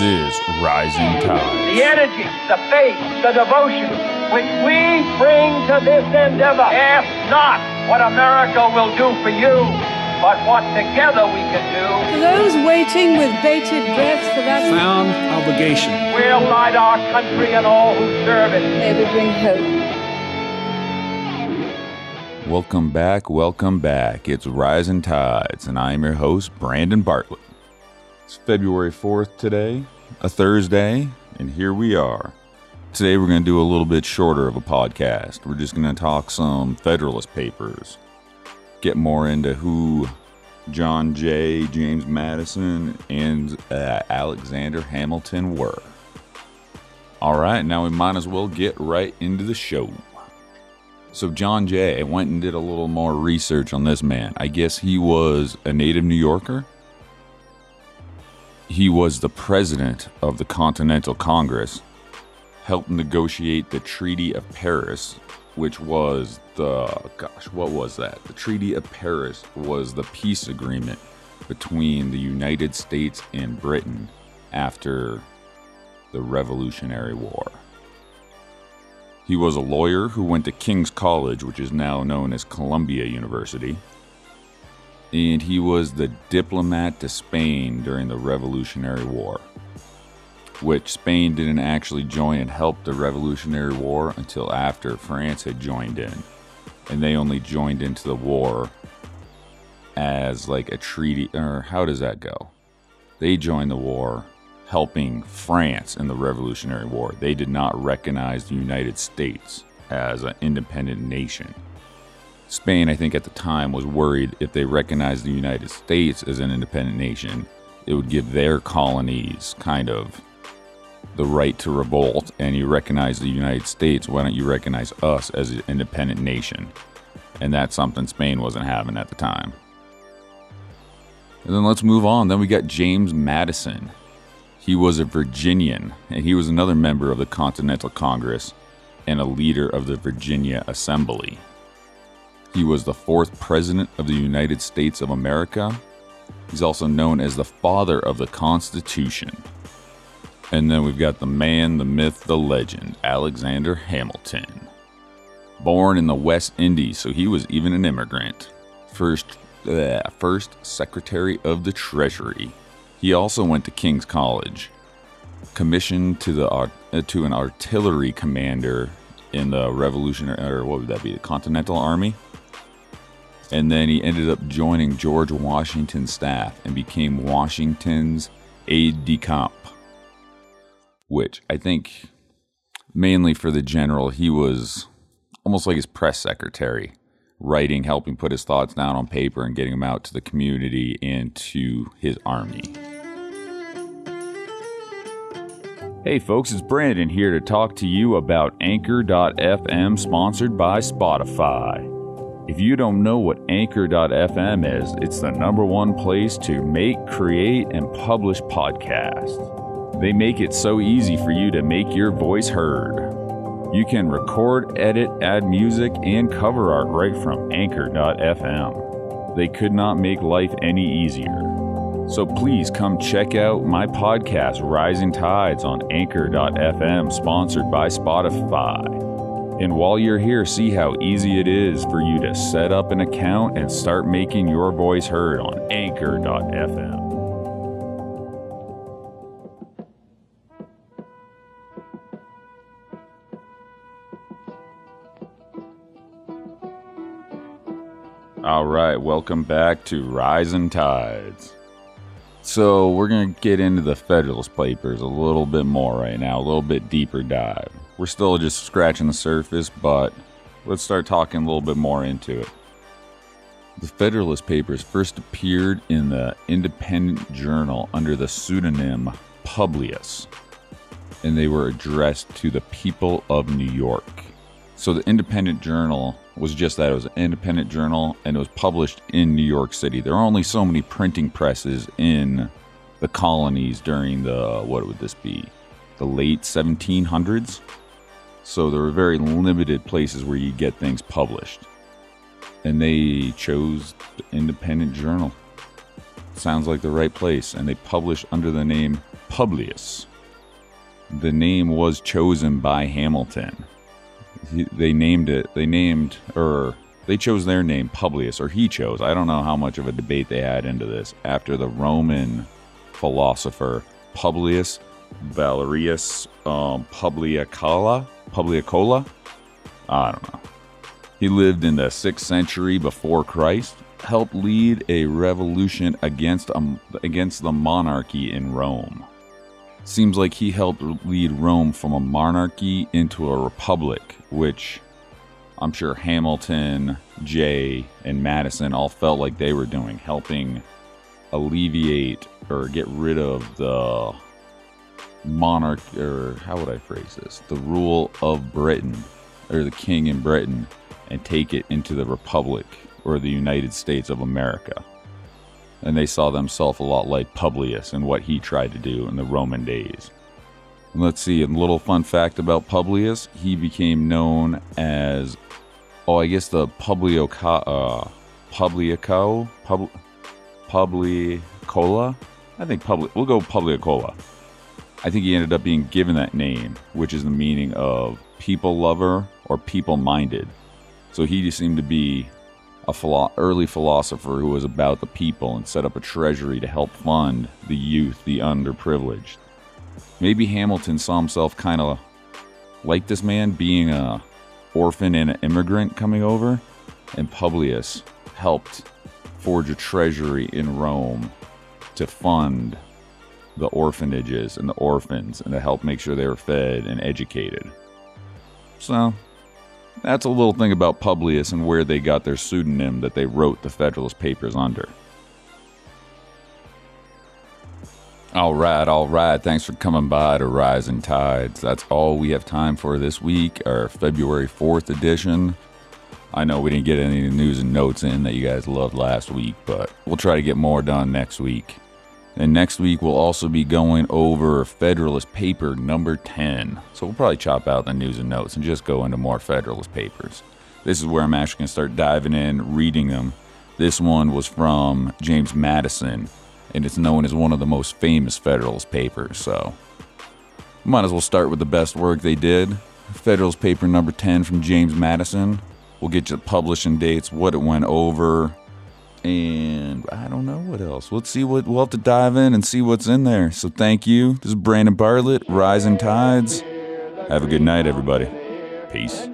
This is Rising Tide. The energy, the faith, the devotion which we bring to this endeavor. Ask not what America will do for you, but what together we can do. For those waiting with bated breath for that Found obligation. We'll light our country and all who serve it. may we bring hope. Welcome back, welcome back. It's Rising Tides, and I am your host, Brandon Bartlett. It's February 4th today, a Thursday, and here we are. Today we're going to do a little bit shorter of a podcast. We're just going to talk some Federalist Papers, get more into who John Jay, James Madison, and uh, Alexander Hamilton were. All right, now we might as well get right into the show. So John Jay, I went and did a little more research on this man. I guess he was a native New Yorker. He was the president of the Continental Congress, helped negotiate the Treaty of Paris, which was the gosh, what was that? The Treaty of Paris was the peace agreement between the United States and Britain after the Revolutionary War. He was a lawyer who went to King's College, which is now known as Columbia University. And he was the diplomat to Spain during the Revolutionary War, which Spain didn't actually join and help the Revolutionary War until after France had joined in. And they only joined into the war as like a treaty, or how does that go? They joined the war helping France in the Revolutionary War. They did not recognize the United States as an independent nation. Spain, I think at the time, was worried if they recognized the United States as an independent nation, it would give their colonies kind of the right to revolt. And you recognize the United States, why don't you recognize us as an independent nation? And that's something Spain wasn't having at the time. And then let's move on. Then we got James Madison. He was a Virginian, and he was another member of the Continental Congress and a leader of the Virginia Assembly. He was the fourth president of the United States of America. He's also known as the father of the Constitution. And then we've got the man, the myth, the legend, Alexander Hamilton. Born in the West Indies, so he was even an immigrant. First, uh, first Secretary of the Treasury. He also went to King's College, commissioned to the uh, to an artillery commander in the Revolutionary, or what would that be, the Continental Army. And then he ended up joining George Washington's staff and became Washington's aide de camp, which I think mainly for the general, he was almost like his press secretary, writing, helping put his thoughts down on paper and getting them out to the community and to his army. Hey folks, it's Brandon here to talk to you about Anchor.fm sponsored by Spotify. If you don't know what Anchor.fm is, it's the number one place to make, create, and publish podcasts. They make it so easy for you to make your voice heard. You can record, edit, add music, and cover art right from Anchor.fm. They could not make life any easier. So please come check out my podcast, Rising Tides, on Anchor.fm, sponsored by Spotify. And while you're here, see how easy it is for you to set up an account and start making your voice heard on Anchor.fm. All right, welcome back to Rising Tides. So, we're going to get into the Federalist Papers a little bit more right now, a little bit deeper dive. We're still just scratching the surface, but let's start talking a little bit more into it. The Federalist Papers first appeared in the Independent Journal under the pseudonym Publius, and they were addressed to the people of New York. So the Independent Journal was just that. It was an independent journal and it was published in New York City. There are only so many printing presses in the colonies during the, what would this be? The late 1700s. So there were very limited places where you get things published. And they chose the Independent Journal. Sounds like the right place. And they published under the name Publius. The name was chosen by Hamilton. He, they named it, they named, or they chose their name, Publius, or he chose. I don't know how much of a debate they had into this after the Roman philosopher Publius Valerius um, Publicola. Publicola? I don't know. He lived in the 6th century before Christ, helped lead a revolution against, um, against the monarchy in Rome. Seems like he helped lead Rome from a monarchy into a republic, which I'm sure Hamilton, Jay, and Madison all felt like they were doing, helping alleviate or get rid of the monarch, or how would I phrase this? The rule of Britain, or the king in Britain, and take it into the republic or the United States of America. And they saw themselves a lot like Publius and what he tried to do in the Roman days. And let's see, a little fun fact about Publius he became known as, oh, I guess the Publico, uh, Publico, Pub, Publicola? I think Public, we'll go Publicola. I think he ended up being given that name, which is the meaning of people lover or people minded. So he seemed to be a philo- early philosopher who was about the people and set up a treasury to help fund the youth, the underprivileged. Maybe Hamilton saw himself kind of like this man being a orphan and an immigrant coming over, and Publius helped forge a treasury in Rome to fund the orphanages and the orphans and to help make sure they were fed and educated. So, that's a little thing about Publius and where they got their pseudonym that they wrote the Federalist Papers under. All right, all right. Thanks for coming by to Rising Tides. That's all we have time for this week, our February 4th edition. I know we didn't get any news and notes in that you guys loved last week, but we'll try to get more done next week. And next week we'll also be going over Federalist Paper number 10. So we'll probably chop out the news and notes and just go into more Federalist Papers. This is where I'm actually going to start diving in, reading them. This one was from James Madison, and it's known as one of the most famous Federalist Papers, so might as well start with the best work they did. Federalist Paper number 10 from James Madison. We'll get you the publishing dates, what it went over, and I don't know what else. Let's see what we'll have to dive in and see what's in there. So thank you. This is Brandon Bartlett, Rising Tides. Have a good night, everybody. Peace.